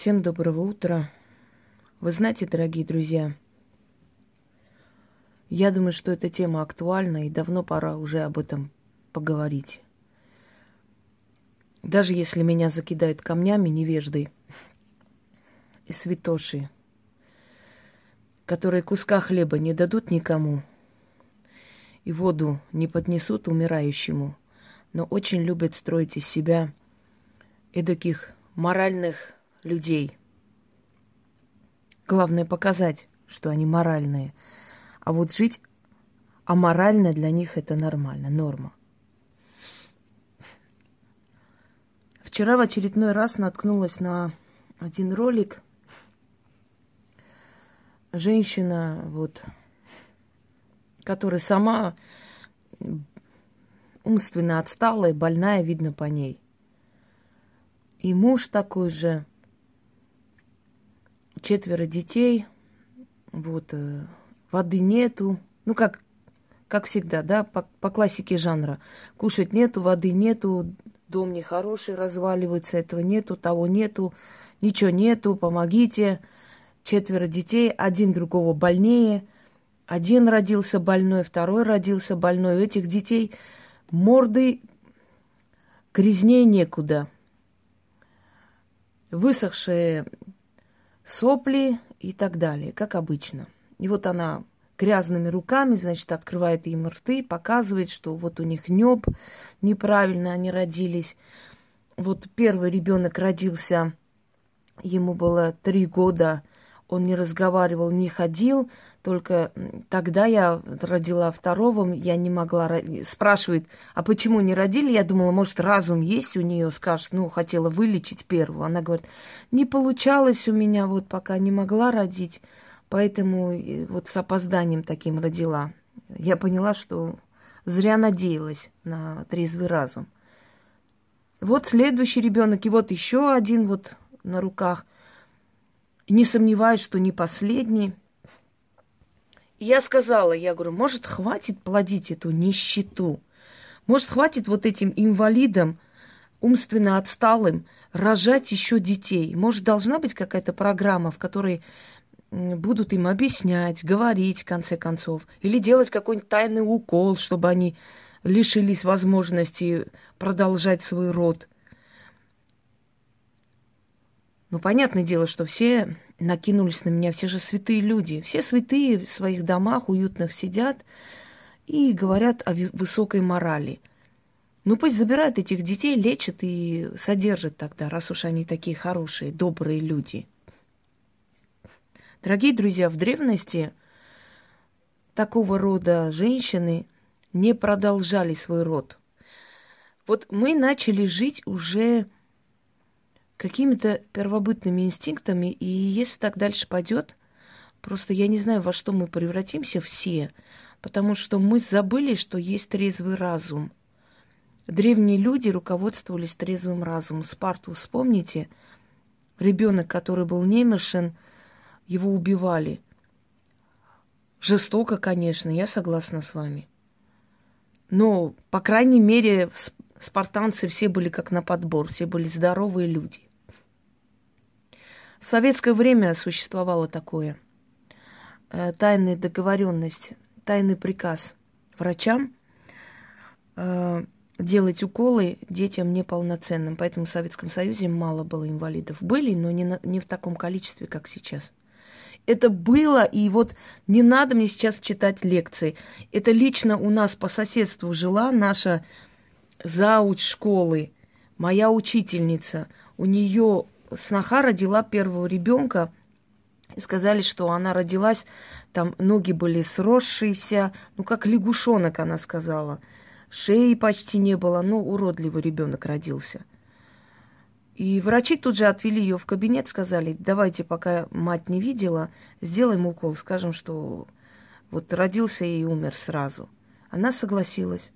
Всем доброго утра. Вы знаете, дорогие друзья, я думаю, что эта тема актуальна, и давно пора уже об этом поговорить. Даже если меня закидают камнями невежды и святоши, которые куска хлеба не дадут никому и воду не поднесут умирающему, но очень любят строить из себя эдаких моральных людей. Главное показать, что они моральные. А вот жить аморально для них это нормально, норма. Вчера в очередной раз наткнулась на один ролик. Женщина, вот, которая сама умственно отсталая, больная, видно по ней. И муж такой же, четверо детей, вот, э, воды нету, ну, как, как всегда, да, по, по классике жанра. Кушать нету, воды нету, дом нехороший, разваливается, этого нету, того нету, ничего нету, помогите. Четверо детей, один другого больнее, один родился больной, второй родился больной. У этих детей морды грязнее некуда. Высохшие сопли и так далее, как обычно. И вот она грязными руками, значит, открывает им рты, показывает, что вот у них неб, неправильно они родились. Вот первый ребенок родился, ему было три года, он не разговаривал, не ходил, только тогда я родила второго, я не могла... Спрашивает, а почему не родили? Я думала, может, разум есть у нее, скажет, ну, хотела вылечить первого. Она говорит, не получалось у меня, вот пока не могла родить, поэтому вот с опозданием таким родила. Я поняла, что зря надеялась на трезвый разум. Вот следующий ребенок, и вот еще один вот на руках. Не сомневаюсь, что не последний – я сказала, я говорю, может, хватит плодить эту нищету? Может, хватит вот этим инвалидам, умственно отсталым, рожать еще детей? Может, должна быть какая-то программа, в которой будут им объяснять, говорить, в конце концов, или делать какой-нибудь тайный укол, чтобы они лишились возможности продолжать свой род. Ну, понятное дело, что все накинулись на меня, все же святые люди. Все святые в своих домах уютных сидят и говорят о высокой морали. Ну, пусть забирают этих детей, лечат и содержат тогда, раз уж они такие хорошие, добрые люди. Дорогие друзья, в древности такого рода женщины не продолжали свой род. Вот мы начали жить уже какими-то первобытными инстинктами, и если так дальше пойдет, просто я не знаю, во что мы превратимся все, потому что мы забыли, что есть трезвый разум. Древние люди руководствовались трезвым разумом. Спарту вспомните, ребенок, который был немешен, его убивали. Жестоко, конечно, я согласна с вами. Но, по крайней мере, спартанцы все были как на подбор, все были здоровые люди. В советское время существовало такое. Э, тайная договоренность, тайный приказ врачам э, делать уколы детям неполноценным. Поэтому в Советском Союзе мало было инвалидов. Были, но не, на, не в таком количестве, как сейчас. Это было, и вот не надо мне сейчас читать лекции. Это лично у нас по соседству жила наша зауч школы, моя учительница. У нее сноха родила первого ребенка, и сказали, что она родилась, там ноги были сросшиеся, ну, как лягушонок, она сказала. Шеи почти не было, ну, уродливый ребенок родился. И врачи тут же отвели ее в кабинет, сказали, давайте, пока мать не видела, сделаем укол, скажем, что вот родился и умер сразу. Она согласилась.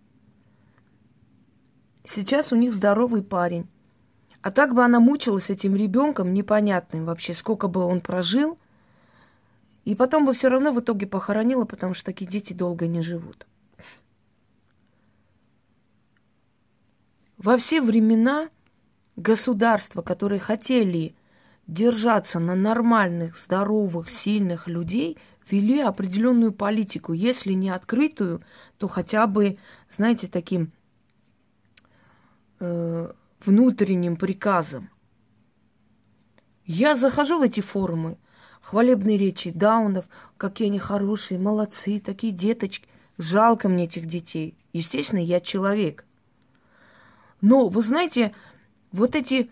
Сейчас у них здоровый парень. А так бы она мучилась этим ребенком непонятным вообще, сколько бы он прожил, и потом бы все равно в итоге похоронила, потому что такие дети долго не живут. Во все времена государства, которые хотели держаться на нормальных, здоровых, сильных людей, вели определенную политику. Если не открытую, то хотя бы, знаете, таким э, внутренним приказом. Я захожу в эти форумы, хвалебные речи даунов, какие они хорошие, молодцы, такие деточки. Жалко мне этих детей. Естественно, я человек. Но, вы знаете, вот эти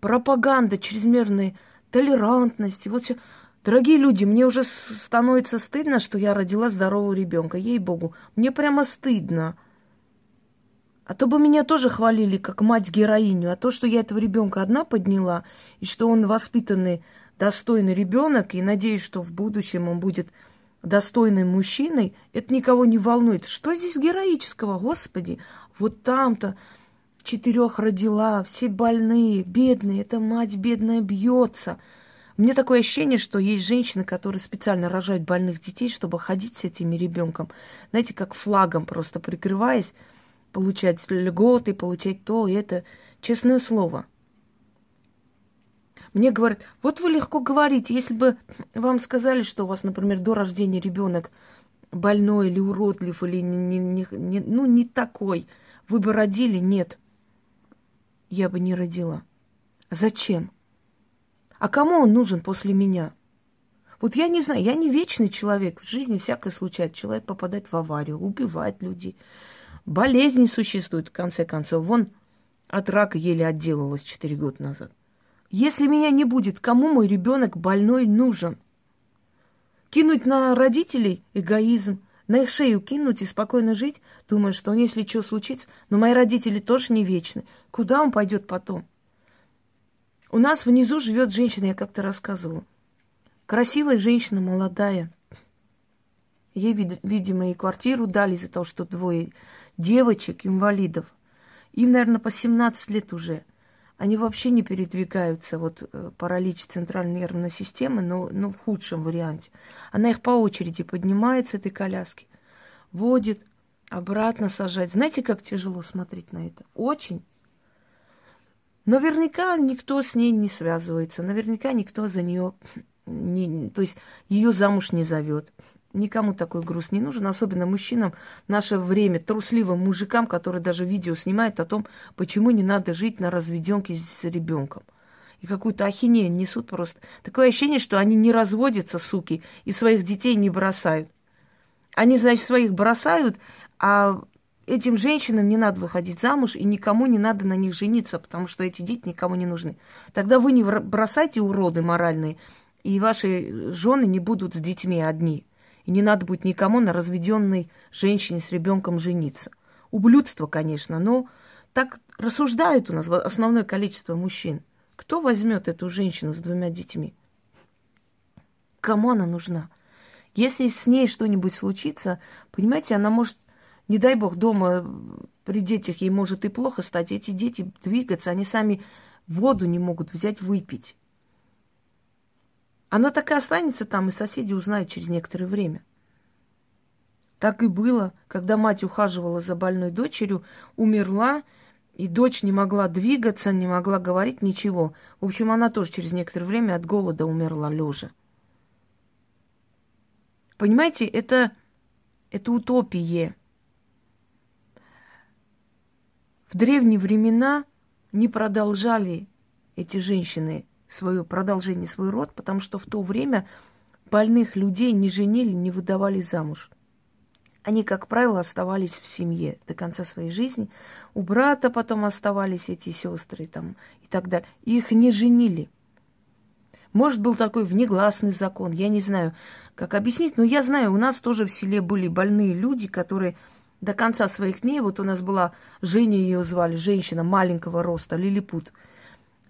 пропаганда чрезмерной толерантности, вот все. Дорогие люди, мне уже становится стыдно, что я родила здорового ребенка. Ей-богу, мне прямо стыдно. А то бы меня тоже хвалили как мать-героиню. А то, что я этого ребенка одна подняла, и что он воспитанный, достойный ребенок, и надеюсь, что в будущем он будет достойным мужчиной, это никого не волнует. Что здесь героического, Господи? Вот там-то четырех родила, все больные, бедные, эта мать бедная бьется. Мне такое ощущение, что есть женщины, которые специально рожают больных детей, чтобы ходить с этими ребенком, знаете, как флагом просто прикрываясь, получать льготы, получать то и это. Честное слово. Мне говорят, вот вы легко говорите, если бы вам сказали, что у вас, например, до рождения ребенок больной или уродлив, или не, не, не, ну, не такой, вы бы родили? Нет. Я бы не родила. Зачем? А кому он нужен после меня? Вот я не знаю, я не вечный человек. В жизни всякое случается. Человек попадает в аварию, убивает людей. Болезни существуют, в конце концов. Вон от рака еле отделалась 4 года назад. Если меня не будет, кому мой ребенок больной нужен? Кинуть на родителей эгоизм, на их шею кинуть и спокойно жить, думая, что если что случится, но мои родители тоже не вечны. Куда он пойдет потом? У нас внизу живет женщина, я как-то рассказывала. Красивая женщина, молодая. Ей, видимо, и квартиру дали из-за того, что двое девочек, инвалидов. Им, наверное, по 17 лет уже – они вообще не передвигаются, вот э, паралич центральной нервной системы, но, но в худшем варианте. Она их по очереди поднимает с этой коляски, водит, обратно сажает. Знаете, как тяжело смотреть на это? Очень. Наверняка никто с ней не связывается, наверняка никто за нее не, то есть ее замуж не зовет. Никому такой груз не нужен, особенно мужчинам наше время, трусливым мужикам, которые даже видео снимают о том, почему не надо жить на разведенке с ребенком. И какую-то ахинею несут просто. Такое ощущение, что они не разводятся, суки, и своих детей не бросают. Они, значит, своих бросают, а этим женщинам не надо выходить замуж, и никому не надо на них жениться, потому что эти дети никому не нужны. Тогда вы не бросайте уроды моральные, и ваши жены не будут с детьми одни. И не надо будет никому на разведенной женщине с ребенком жениться. Ублюдство, конечно, но так рассуждают у нас основное количество мужчин. Кто возьмет эту женщину с двумя детьми? Кому она нужна? Если с ней что-нибудь случится, понимаете, она может, не дай бог, дома при детях ей может и плохо стать. Эти дети двигаться, они сами воду не могут взять выпить. Она так и останется там, и соседи узнают через некоторое время. Так и было, когда мать ухаживала за больной дочерью, умерла, и дочь не могла двигаться, не могла говорить ничего. В общем, она тоже через некоторое время от голода умерла лежа. Понимаете, это, это утопия. В древние времена не продолжали эти женщины свое продолжение, свой род, потому что в то время больных людей не женили, не выдавали замуж. Они, как правило, оставались в семье до конца своей жизни. У брата потом оставались эти сестры там и так далее. Их не женили. Может, был такой внегласный закон, я не знаю, как объяснить, но я знаю, у нас тоже в селе были больные люди, которые до конца своих дней, вот у нас была Женя, ее звали, женщина маленького роста, лилипут –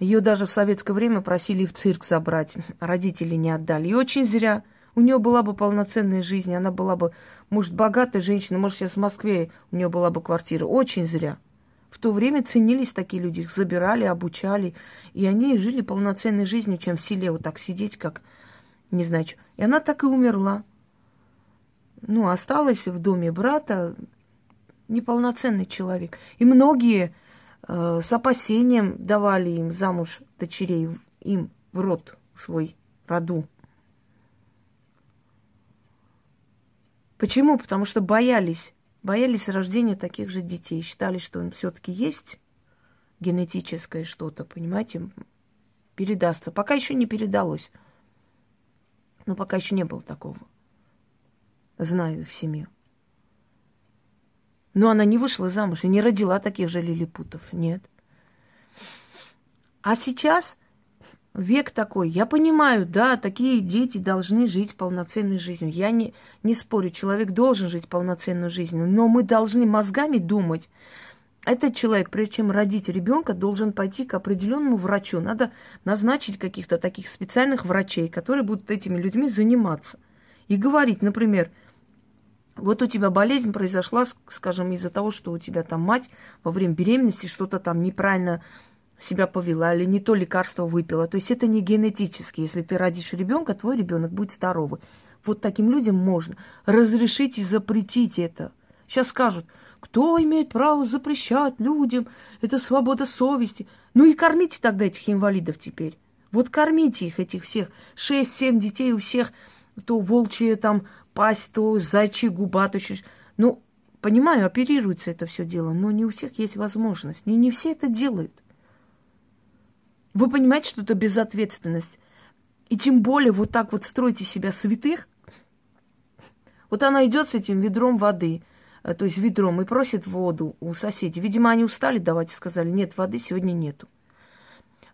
ее даже в советское время просили в цирк забрать. Родители не отдали. И очень зря. У нее была бы полноценная жизнь. Она была бы, может, богатая женщина. Может, сейчас в Москве у нее была бы квартира. Очень зря. В то время ценились такие люди. Их забирали, обучали. И они жили полноценной жизнью, чем в селе вот так сидеть, как не знаю что. И она так и умерла. Ну, осталась в доме брата неполноценный человек. И многие с опасением давали им замуж дочерей, им, в рот свой роду. Почему? Потому что боялись. Боялись рождения таких же детей. Считали, что им все-таки есть генетическое что-то, понимаете, передастся. Пока еще не передалось. Но пока еще не было такого. Знаю их семью. Но она не вышла замуж и не родила таких же лилипутов. Нет. А сейчас век такой. Я понимаю, да, такие дети должны жить полноценной жизнью. Я не, не спорю, человек должен жить полноценной жизнью. Но мы должны мозгами думать. Этот человек, прежде чем родить ребенка, должен пойти к определенному врачу. Надо назначить каких-то таких специальных врачей, которые будут этими людьми заниматься. И говорить, например, вот у тебя болезнь произошла, скажем, из-за того, что у тебя там мать во время беременности что-то там неправильно себя повела или не то лекарство выпила. То есть это не генетически. Если ты родишь ребенка, твой ребенок будет здоровый. Вот таким людям можно разрешить и запретить это. Сейчас скажут, кто имеет право запрещать людям? Это свобода совести. Ну и кормите тогда этих инвалидов теперь. Вот кормите их, этих всех. Шесть-семь детей у всех, то волчья там пасть, то зайчья губа, то еще... Ну, понимаю, оперируется это все дело, но не у всех есть возможность. Не, не все это делают. Вы понимаете, что это безответственность? И тем более вот так вот строите себя святых. Вот она идет с этим ведром воды, э, то есть ведром, и просит воду у соседей. Видимо, они устали давать и сказали, нет, воды сегодня нету.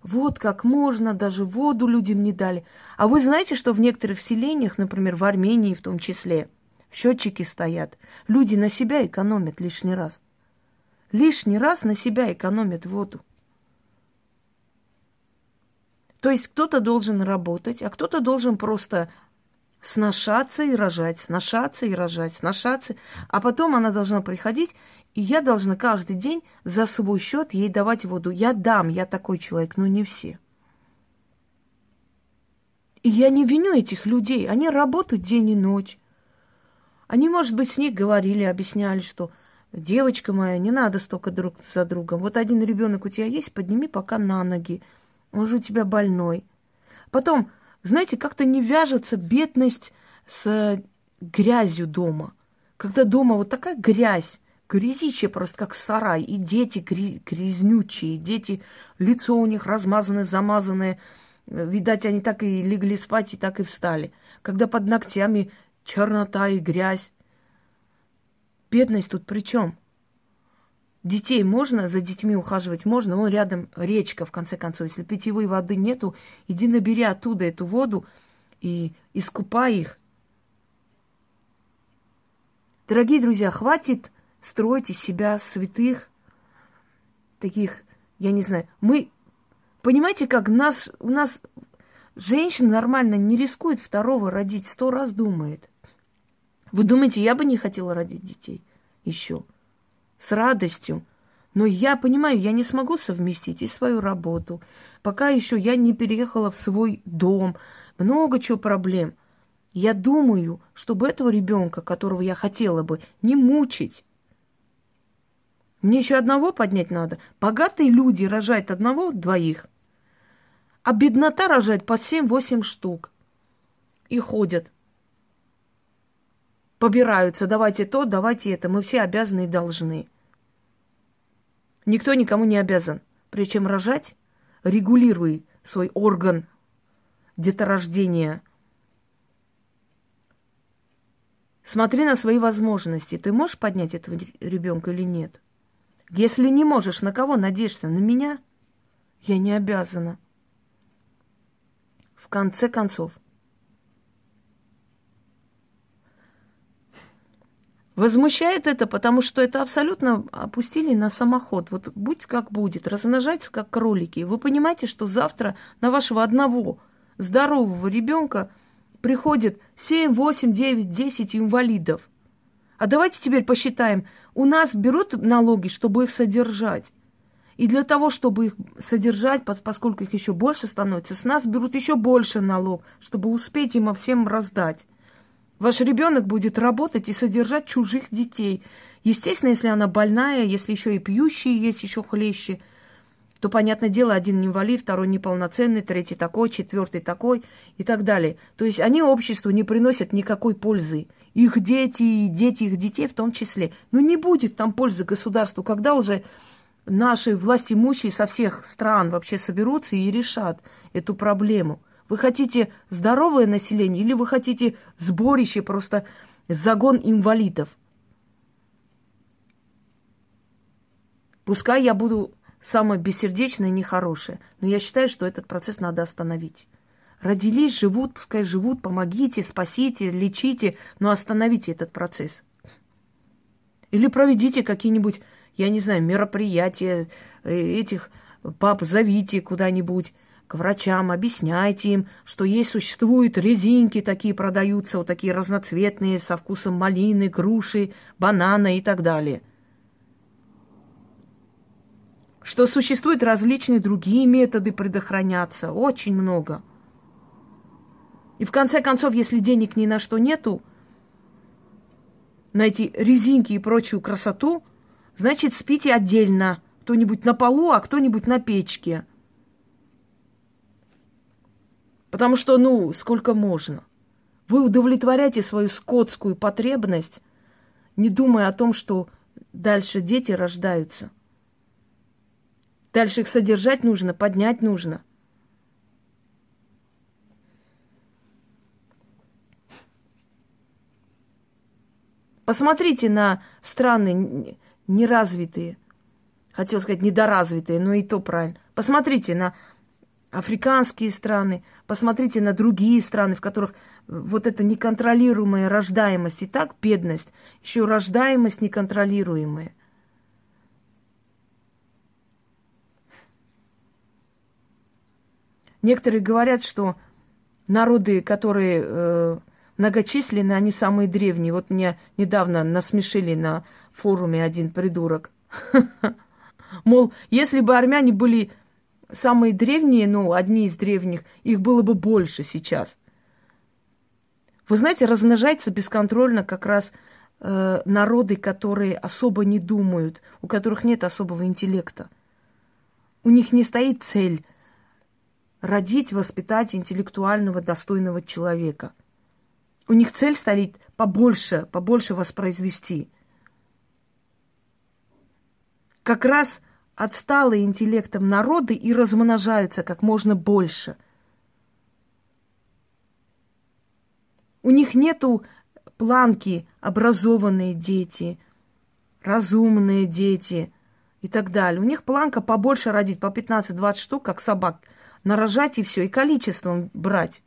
Вот как можно, даже воду людям не дали. А вы знаете, что в некоторых селениях, например, в Армении в том числе, счетчики стоят. Люди на себя экономят лишний раз. Лишний раз на себя экономят воду. То есть кто-то должен работать, а кто-то должен просто сношаться и рожать, сношаться и рожать, сношаться. А потом она должна приходить и я должна каждый день за свой счет ей давать воду. Я дам, я такой человек, но не все. И я не виню этих людей. Они работают день и ночь. Они, может быть, с ней говорили, объясняли, что девочка моя, не надо столько друг за другом. Вот один ребенок у тебя есть, подними пока на ноги. Он же у тебя больной. Потом, знаете, как-то не вяжется бедность с грязью дома. Когда дома вот такая грязь, грязище просто как сарай, и дети гря- грязнючие, дети, лицо у них размазанное, замазанное, видать, они так и легли спать, и так и встали. Когда под ногтями чернота и грязь. Бедность тут при чем? Детей можно, за детьми ухаживать можно, вон рядом речка, в конце концов. Если питьевой воды нету, иди набери оттуда эту воду и искупай их. Дорогие друзья, хватит строить из себя святых, таких, я не знаю, мы, понимаете, как нас, у нас женщина нормально не рискует второго родить, сто раз думает. Вы думаете, я бы не хотела родить детей еще? С радостью. Но я понимаю, я не смогу совместить и свою работу. Пока еще я не переехала в свой дом. Много чего проблем. Я думаю, чтобы этого ребенка, которого я хотела бы, не мучить, мне еще одного поднять надо. Богатые люди рожают одного, двоих. А беднота рожает по семь-восемь штук. И ходят. Побираются. Давайте то, давайте это. Мы все обязаны и должны. Никто никому не обязан. Прежде чем рожать, регулируй свой орган деторождения. Смотри на свои возможности. Ты можешь поднять этого ребенка или нет? Если не можешь, на кого надеешься? На меня? Я не обязана. В конце концов. Возмущает это, потому что это абсолютно опустили на самоход. Вот будь как будет, размножайтесь как кролики. Вы понимаете, что завтра на вашего одного здорового ребенка приходит 7, 8, 9, 10 инвалидов. А давайте теперь посчитаем, у нас берут налоги, чтобы их содержать. И для того, чтобы их содержать, поскольку их еще больше становится, с нас берут еще больше налог, чтобы успеть им всем раздать. Ваш ребенок будет работать и содержать чужих детей. Естественно, если она больная, если еще и пьющие есть, еще хлеще, то то, понятное дело, один инвалид, второй неполноценный, третий такой, четвертый такой и так далее. То есть они обществу не приносят никакой пользы. Их дети и дети их детей в том числе. Но не будет там пользы государству, когда уже наши власть имущие со всех стран вообще соберутся и решат эту проблему. Вы хотите здоровое население или вы хотите сборище, просто загон инвалидов? Пускай я буду самое бессердечное и нехорошее. Но я считаю, что этот процесс надо остановить. Родились, живут, пускай живут, помогите, спасите, лечите, но остановите этот процесс. Или проведите какие-нибудь, я не знаю, мероприятия, э, этих пап зовите куда-нибудь к врачам, объясняйте им, что есть, существуют резинки такие продаются, вот такие разноцветные, со вкусом малины, груши, банана и так далее – что существуют различные другие методы предохраняться, очень много. И в конце концов, если денег ни на что нету, на эти резинки и прочую красоту, значит, спите отдельно. Кто-нибудь на полу, а кто-нибудь на печке. Потому что, ну, сколько можно. Вы удовлетворяете свою скотскую потребность, не думая о том, что дальше дети рождаются. Дальше их содержать нужно, поднять нужно. Посмотрите на страны неразвитые, хотел сказать недоразвитые, но и то правильно. Посмотрите на африканские страны, посмотрите на другие страны, в которых вот эта неконтролируемая рождаемость и так бедность, еще рождаемость неконтролируемая – Некоторые говорят, что народы, которые э, многочисленны, они самые древние. Вот меня недавно насмешили на форуме один придурок. Мол, если бы армяне были самые древние, ну, одни из древних, их было бы больше сейчас. Вы знаете, размножается бесконтрольно как раз э, народы, которые особо не думают, у которых нет особого интеллекта. У них не стоит цель родить, воспитать интеллектуального, достойного человека. У них цель стоит побольше, побольше воспроизвести. Как раз отсталые интеллектом народы и размножаются как можно больше. У них нету планки образованные дети, разумные дети и так далее. У них планка побольше родить, по 15-20 штук, как собак – нарожать и все, и количеством брать.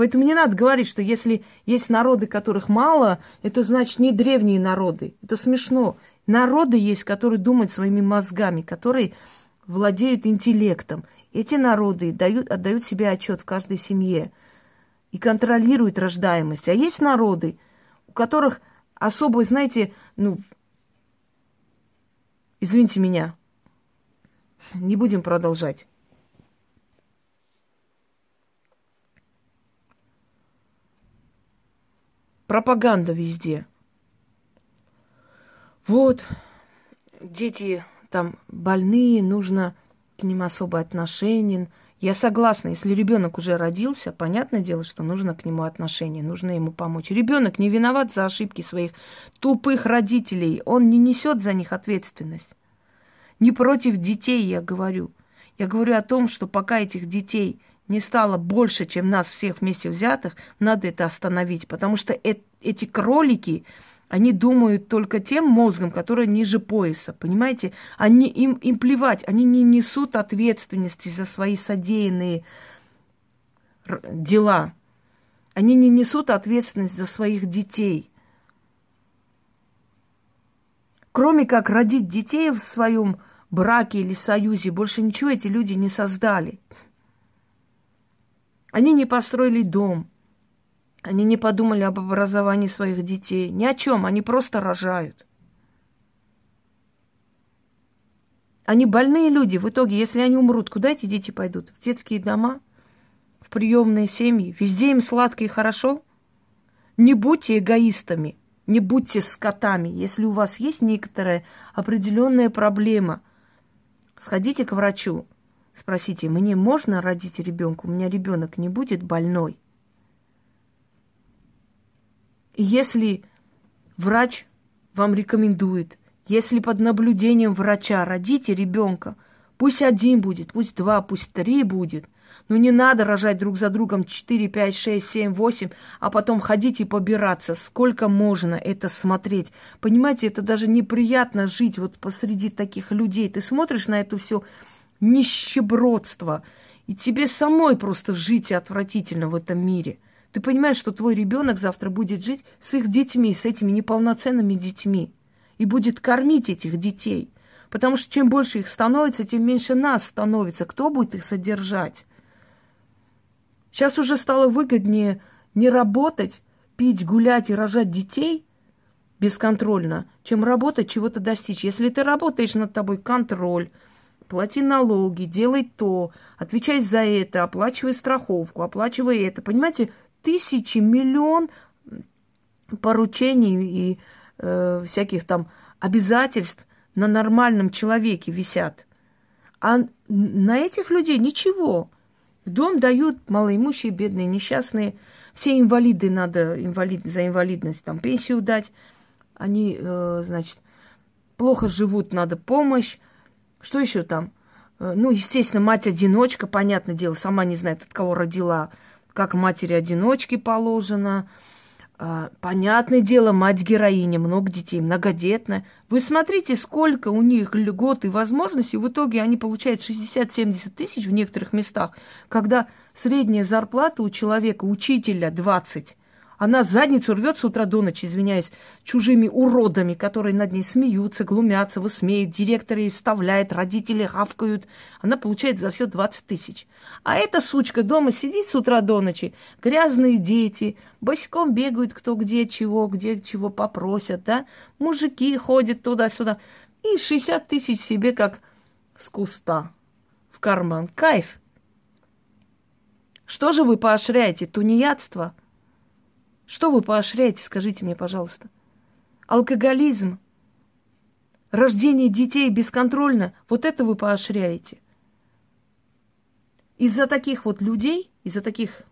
Поэтому не надо говорить, что если есть народы, которых мало, это значит не древние народы. Это смешно. Народы есть, которые думают своими мозгами, которые владеют интеллектом. Эти народы дают, отдают себе отчет в каждой семье и контролируют рождаемость. А есть народы, у которых особо, знаете, ну, извините меня, не будем продолжать. Пропаганда везде. Вот, дети там больные, нужно к ним особое отношение. Я согласна, если ребенок уже родился, понятное дело, что нужно к нему отношение, нужно ему помочь. Ребенок не виноват за ошибки своих тупых родителей, он не несет за них ответственность. Не против детей я говорю. Я говорю о том, что пока этих детей не стало больше, чем нас всех вместе взятых, надо это остановить. Потому что э эти кролики, они думают только тем мозгом, который ниже пояса, понимаете? Они, им, им плевать, они не несут ответственности за свои содеянные дела. Они не несут ответственность за своих детей. Кроме как родить детей в своем браке или союзе, больше ничего эти люди не создали. Они не построили дом. Они не подумали об образовании своих детей. Ни о чем. Они просто рожают. Они больные люди. В итоге, если они умрут, куда эти дети пойдут? В детские дома? В приемные семьи? Везде им сладко и хорошо? Не будьте эгоистами. Не будьте скотами. Если у вас есть некоторая определенная проблема, сходите к врачу. Спросите, мне можно родить ребенка? У меня ребенок не будет больной. И если врач вам рекомендует, если под наблюдением врача родите ребенка, пусть один будет, пусть два, пусть три будет – ну не надо рожать друг за другом 4, 5, 6, 7, 8, а потом ходить и побираться. Сколько можно это смотреть? Понимаете, это даже неприятно жить вот посреди таких людей. Ты смотришь на это все нищебродство, и тебе самой просто жить отвратительно в этом мире. Ты понимаешь, что твой ребенок завтра будет жить с их детьми, с этими неполноценными детьми, и будет кормить этих детей. Потому что чем больше их становится, тем меньше нас становится. Кто будет их содержать? Сейчас уже стало выгоднее не работать, пить, гулять и рожать детей бесконтрольно, чем работать, чего-то достичь. Если ты работаешь над тобой контроль, плати налоги, делай то, отвечай за это, оплачивай страховку, оплачивай это. Понимаете, тысячи, миллион поручений и э, всяких там обязательств на нормальном человеке висят. А на этих людей ничего. Дом дают малоимущие, бедные, несчастные. Все инвалиды надо инвалид, за инвалидность там пенсию дать. Они, э, значит, плохо живут, надо помощь. Что еще там? Э, ну, естественно, мать-одиночка, понятное дело, сама не знает, от кого родила, как матери-одиночки положено. А, понятное дело, мать-героиня, много детей, многодетная. Вы смотрите, сколько у них льгот и возможностей. В итоге они получают 60-70 тысяч в некоторых местах, когда средняя зарплата у человека, учителя 20. Она задницу рвет с утра до ночи, извиняюсь, чужими уродами, которые над ней смеются, глумятся, высмеют, директор ей вставляет, родители хавкают. Она получает за все 20 тысяч. А эта сучка дома сидит с утра до ночи, грязные дети, босиком бегают кто где чего, где чего попросят, да? Мужики ходят туда-сюда. И 60 тысяч себе как с куста в карман. Кайф. Что же вы поощряете? Тунеядство? Что вы поощряете, скажите мне, пожалуйста? Алкоголизм, рождение детей бесконтрольно, вот это вы поощряете. Из-за таких вот людей, из-за таких,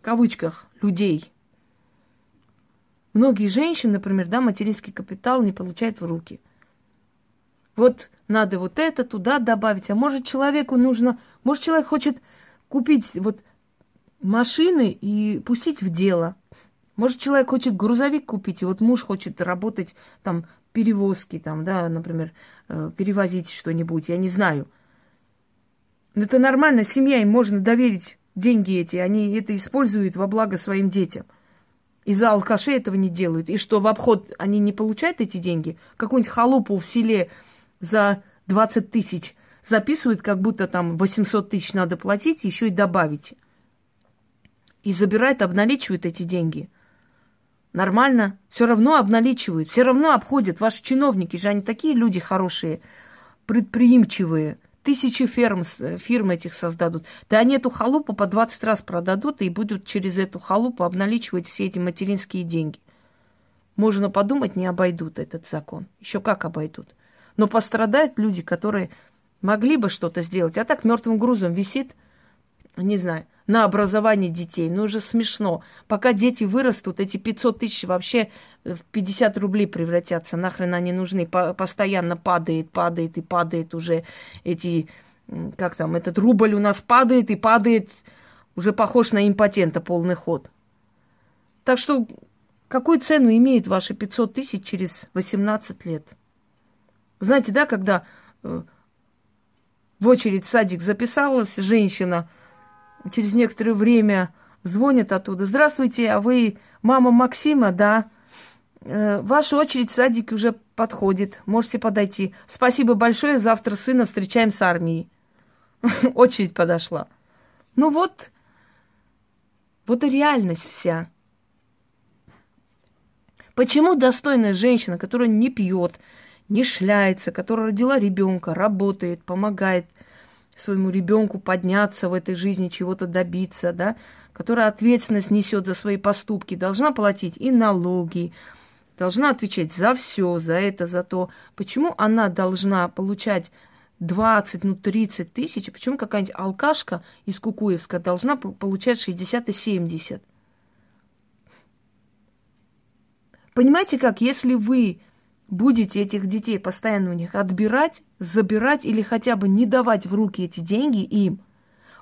в кавычках, людей, многие женщины, например, да, материнский капитал не получают в руки. Вот надо вот это туда добавить, а может человеку нужно, может человек хочет купить вот машины и пустить в дело – может, человек хочет грузовик купить, и вот муж хочет работать там перевозки, там, да, например, э, перевозить что-нибудь, я не знаю. Но это нормально, семья, им можно доверить деньги эти, они это используют во благо своим детям. Из-за алкашей этого не делают. И что, в обход они не получают эти деньги? Какую-нибудь халупу в селе за 20 тысяч записывают, как будто там 800 тысяч надо платить, еще и добавить. И забирают, обналичивают эти деньги – Нормально. Все равно обналичивают, все равно обходят. Ваши чиновники же, они такие люди хорошие, предприимчивые. Тысячи ферм, фирм этих создадут. Да они эту халупу по 20 раз продадут и будут через эту халупу обналичивать все эти материнские деньги. Можно подумать, не обойдут этот закон. Еще как обойдут. Но пострадают люди, которые могли бы что-то сделать, а так мертвым грузом висит, не знаю, на образование детей. Ну, уже смешно. Пока дети вырастут, эти 500 тысяч вообще в 50 рублей превратятся. Нахрен они нужны? По постоянно падает, падает и падает уже эти... Как там, этот рубль у нас падает и падает, уже похож на импотента полный ход. Так что какую цену имеет ваши 500 тысяч через 18 лет? Знаете, да, когда э, в очередь в садик записалась женщина – через некоторое время звонят оттуда. Здравствуйте, а вы мама Максима, да? Э, ваша очередь в садике уже подходит. Можете подойти. Спасибо большое. Завтра сына встречаем с армией. Очередь подошла. Ну вот, вот и реальность вся. Почему достойная женщина, которая не пьет, не шляется, которая родила ребенка, работает, помогает – своему ребенку подняться в этой жизни, чего-то добиться, да, которая ответственность несет за свои поступки, должна платить и налоги, должна отвечать за все, за это, за то. Почему она должна получать 20, ну 30 тысяч, почему какая-нибудь алкашка из Кукуевска должна получать 60 и 70? Понимаете как, если вы будете этих детей постоянно у них отбирать, забирать или хотя бы не давать в руки эти деньги им,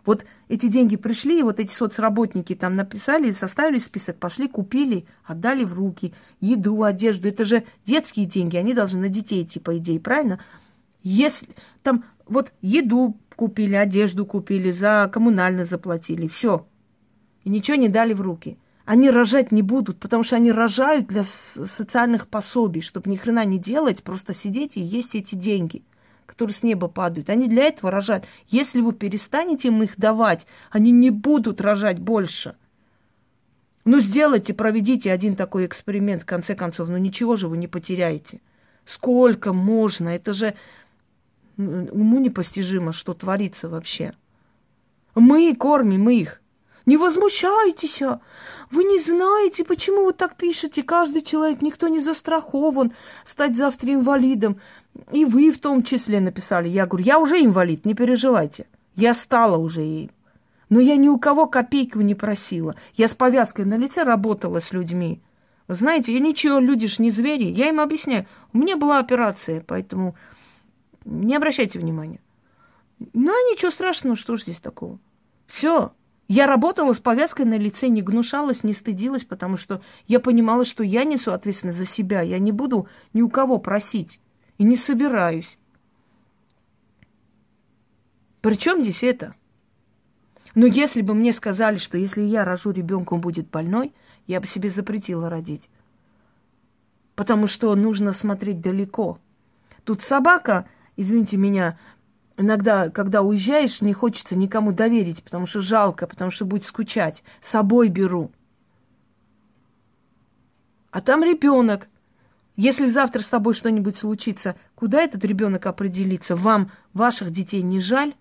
вот эти деньги пришли, и вот эти соцработники там написали, составили список, пошли, купили, отдали в руки еду, одежду. Это же детские деньги, они должны на детей идти, по идее, правильно? Если там вот еду купили, одежду купили, за коммунально заплатили, все. И ничего не дали в руки – они рожать не будут, потому что они рожают для социальных пособий, чтобы ни хрена не делать, просто сидеть и есть эти деньги, которые с неба падают. Они для этого рожают. Если вы перестанете им их давать, они не будут рожать больше. Ну, сделайте, проведите один такой эксперимент, в конце концов. Ну, ничего же вы не потеряете. Сколько можно? Это же уму непостижимо, что творится вообще. Мы кормим их. Не возмущайтесь. А. Вы не знаете, почему вы так пишете. Каждый человек, никто не застрахован стать завтра инвалидом. И вы в том числе написали. Я говорю, я уже инвалид, не переживайте. Я стала уже ей. Но я ни у кого копейку не просила. Я с повязкой на лице работала с людьми. Вы знаете, и ничего, люди ж не звери. Я им объясняю. У меня была операция, поэтому не обращайте внимания. Ну, а ничего страшного, что ж здесь такого. Все, я работала с повязкой на лице, не гнушалась, не стыдилась, потому что я понимала, что я несу ответственность за себя. Я не буду ни у кого просить. И не собираюсь. Причем здесь это? Но если бы мне сказали, что если я рожу ребенка, он будет больной, я бы себе запретила родить. Потому что нужно смотреть далеко. Тут собака, извините меня, Иногда, когда уезжаешь, не хочется никому доверить, потому что жалко, потому что будет скучать. С собой беру. А там ребенок. Если завтра с тобой что-нибудь случится, куда этот ребенок определится? Вам ваших детей не жаль?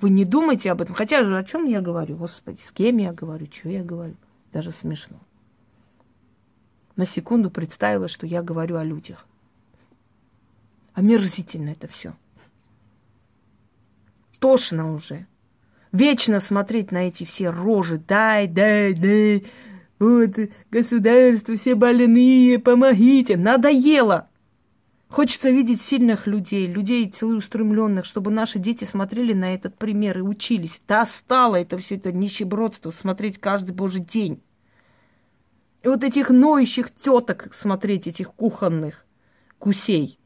Вы не думаете об этом? Хотя же о чем я говорю? Господи, с кем я говорю? Что я говорю? Даже смешно. На секунду представила, что я говорю о людях. Омерзительно это все тошно уже. Вечно смотреть на эти все рожи. Дай, дай, дай. Вот, государство, все больные, помогите. Надоело. Хочется видеть сильных людей, людей целеустремленных, чтобы наши дети смотрели на этот пример и учились. Да стало это все это нищебродство смотреть каждый божий день. И вот этих ноющих теток смотреть, этих кухонных гусей.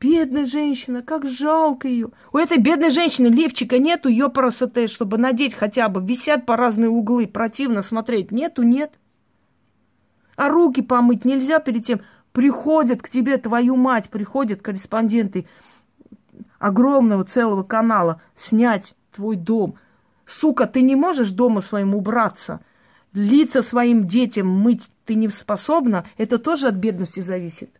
Бедная женщина, как жалко ее. У этой бедной женщины лифчика нету, ее красоты, чтобы надеть хотя бы. Висят по разные углы, противно смотреть. Нету, нет. А руки помыть нельзя перед тем. Приходят к тебе, твою мать, приходят корреспонденты огромного целого канала снять твой дом. Сука, ты не можешь дома своим убраться. Лица своим детям мыть ты не способна. Это тоже от бедности зависит.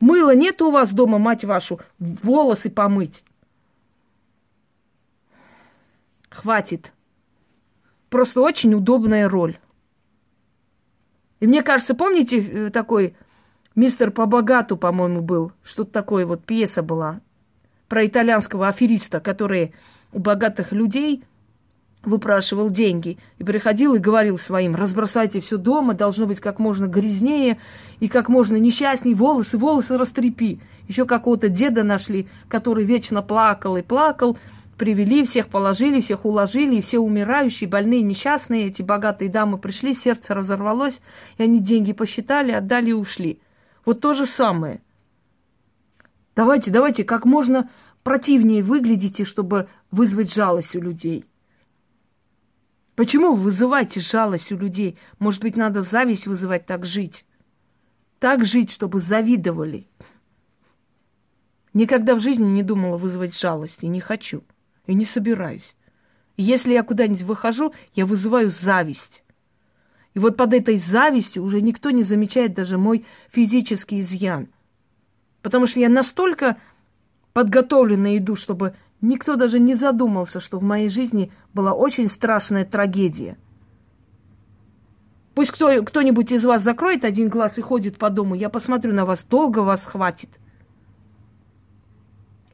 Мыла нет у вас дома, мать вашу, волосы помыть. Хватит. Просто очень удобная роль. И мне кажется, помните э, такой мистер по богату, по-моему, был? Что-то такое, вот пьеса была про итальянского афериста, который у богатых людей выпрашивал деньги и приходил и говорил своим, разбросайте все дома, должно быть как можно грязнее и как можно несчастней, волосы, волосы растрепи. Еще какого-то деда нашли, который вечно плакал и плакал, привели, всех положили, всех уложили, и все умирающие, больные, несчастные, эти богатые дамы пришли, сердце разорвалось, и они деньги посчитали, отдали и ушли. Вот то же самое. Давайте, давайте, как можно противнее выглядите, чтобы вызвать жалость у людей – Почему вы вызываете жалость у людей? Может быть, надо зависть вызывать, так жить? Так жить, чтобы завидовали. Никогда в жизни не думала вызвать жалость, и не хочу, и не собираюсь. Если я куда-нибудь выхожу, я вызываю зависть. И вот под этой завистью уже никто не замечает даже мой физический изъян. Потому что я настолько подготовлена иду, чтобы Никто даже не задумался, что в моей жизни была очень страшная трагедия. Пусть кто, кто-нибудь из вас закроет один глаз и ходит по дому, я посмотрю на вас, долго вас хватит.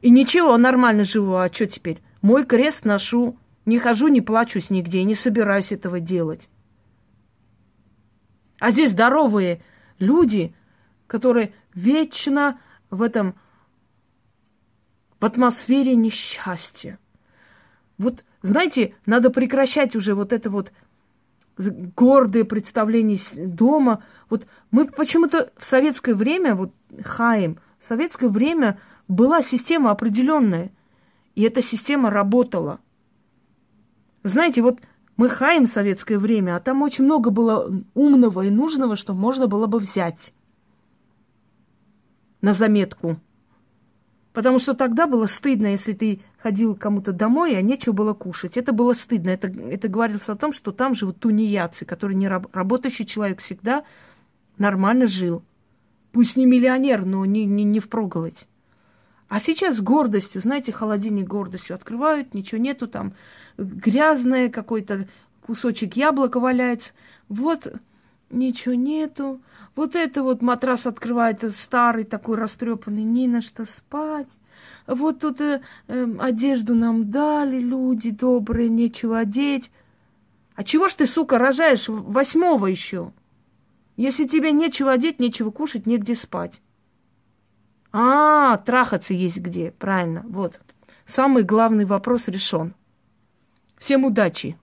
И ничего, нормально живу, а что теперь? Мой крест ношу, не хожу, не плачусь нигде, не собираюсь этого делать. А здесь здоровые люди, которые вечно в этом, в атмосфере несчастья. Вот, знаете, надо прекращать уже вот это вот гордое представление дома. Вот мы почему-то в советское время, вот Хаим, в советское время была система определенная, и эта система работала. Знаете, вот мы хаем советское время, а там очень много было умного и нужного, что можно было бы взять на заметку. Потому что тогда было стыдно, если ты ходил кому-то домой, а нечего было кушать. Это было стыдно. Это, это говорилось о том, что там живут тунеядцы, которые не раб, работающий человек всегда нормально жил. Пусть не миллионер, но не, не, не впроголодь. А сейчас с гордостью, знаете, холодильник гордостью открывают, ничего нету, там грязное, какой-то кусочек яблока валяется. Вот ничего нету. Вот это вот матрас открывает, старый такой растрепанный, не на что спать. Вот тут э, э, одежду нам дали люди добрые, нечего одеть. А чего ж ты, сука, рожаешь восьмого еще? Если тебе нечего одеть, нечего кушать, негде спать. А, трахаться есть где, правильно. Вот. Самый главный вопрос решен. Всем удачи!